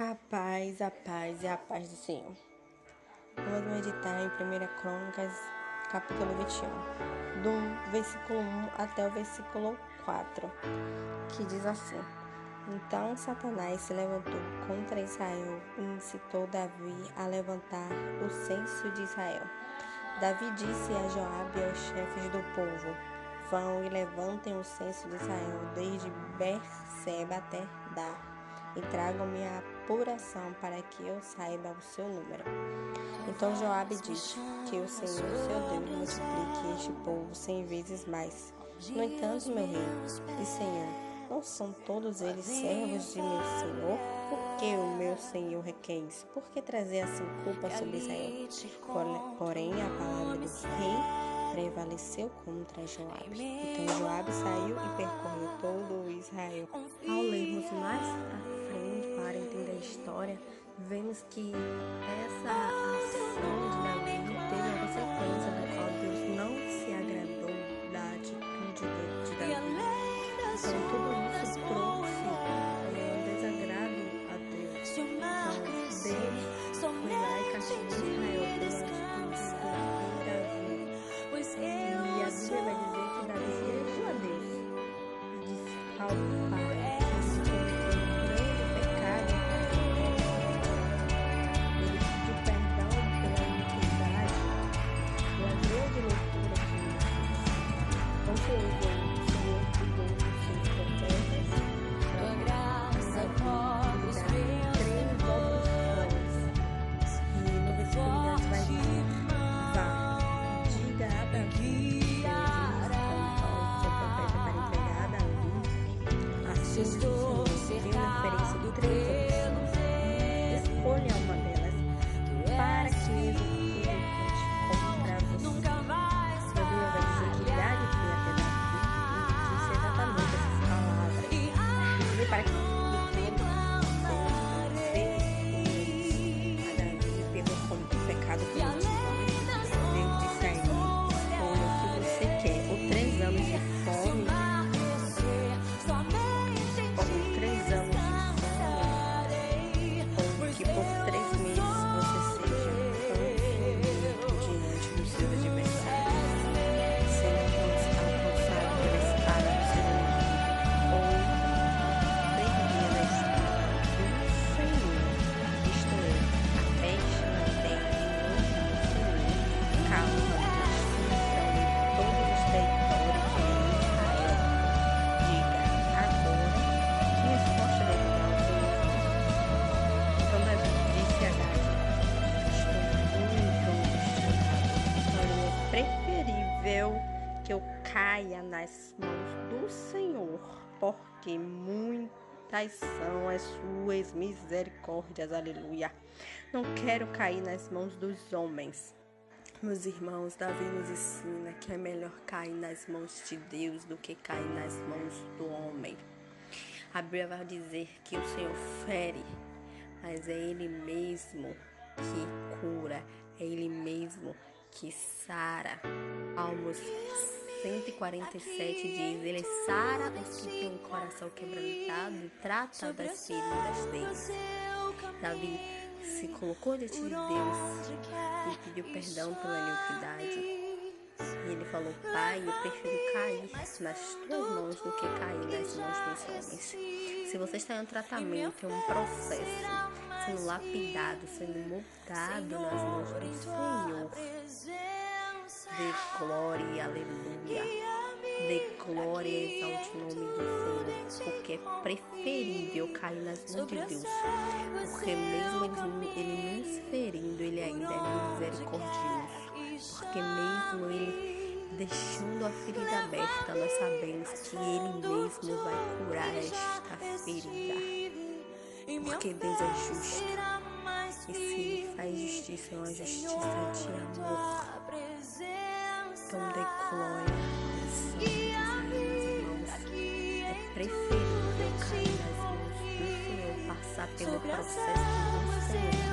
A paz, a paz e a paz do Senhor. Vamos meditar em 1 Crônicas, capítulo 21, do versículo 1 até o versículo 4, que diz assim: Então Satanás se levantou contra Israel e incitou Davi a levantar o censo de Israel. Davi disse a Joabe e aos chefes do povo: Vão e levantem o censo de Israel desde Berseba até Dar e tragam-me a apuração para que eu saiba o seu número. Então Joabe disse que o Senhor, seu Deus, multiplique este povo cem vezes mais. No entanto, meu rei e Senhor, não são todos eles servos de meu Senhor? Por que o meu Senhor requer isso? Por que trazer assim culpa sobre Israel? Porém, a palavra do rei prevaleceu contra Joabe. Então Joabe saiu e percorreu todo Israel. Ao lermos mais à frente para entender a história, vemos que essa ação de Davi teve uma consequência da qual Deus não se agradou da atitude de, Davi. Disse ao Pai. Caia nas mãos do Senhor, porque muitas são as suas misericórdias, aleluia. Não quero cair nas mãos dos homens. Meus irmãos, Davi nos ensina que é melhor cair nas mãos de Deus do que cair nas mãos do homem. A Bíblia vai dizer que o Senhor fere, mas é Ele mesmo que cura, é Ele mesmo que sara. Salmos 147 diz: Ele sara os que têm o coração quebrantado e trata das feridas deles. Davi se colocou diante de Deus e pediu perdão pela iniquidade. E ele falou: Pai, eu prefiro cair nas tuas mãos do que cair nas mãos dos homens. Se você está em um tratamento, em um processo, sendo lapidado, sendo moldado nas mãos do Senhor, dê glória e aleluia. Glória e exalte o nome do Senhor, porque é preferível cair nas mãos de Deus, porque mesmo ele, ele nos ferindo, ele ainda é misericordioso, porque mesmo ele deixando a ferida aberta, nós sabemos que ele mesmo vai curar esta ferida, porque Deus é justo. E se ele faz justiça, é uma justiça de amor. Então dê glória É preferível cair nas mãos do Senhor, passar pelo processo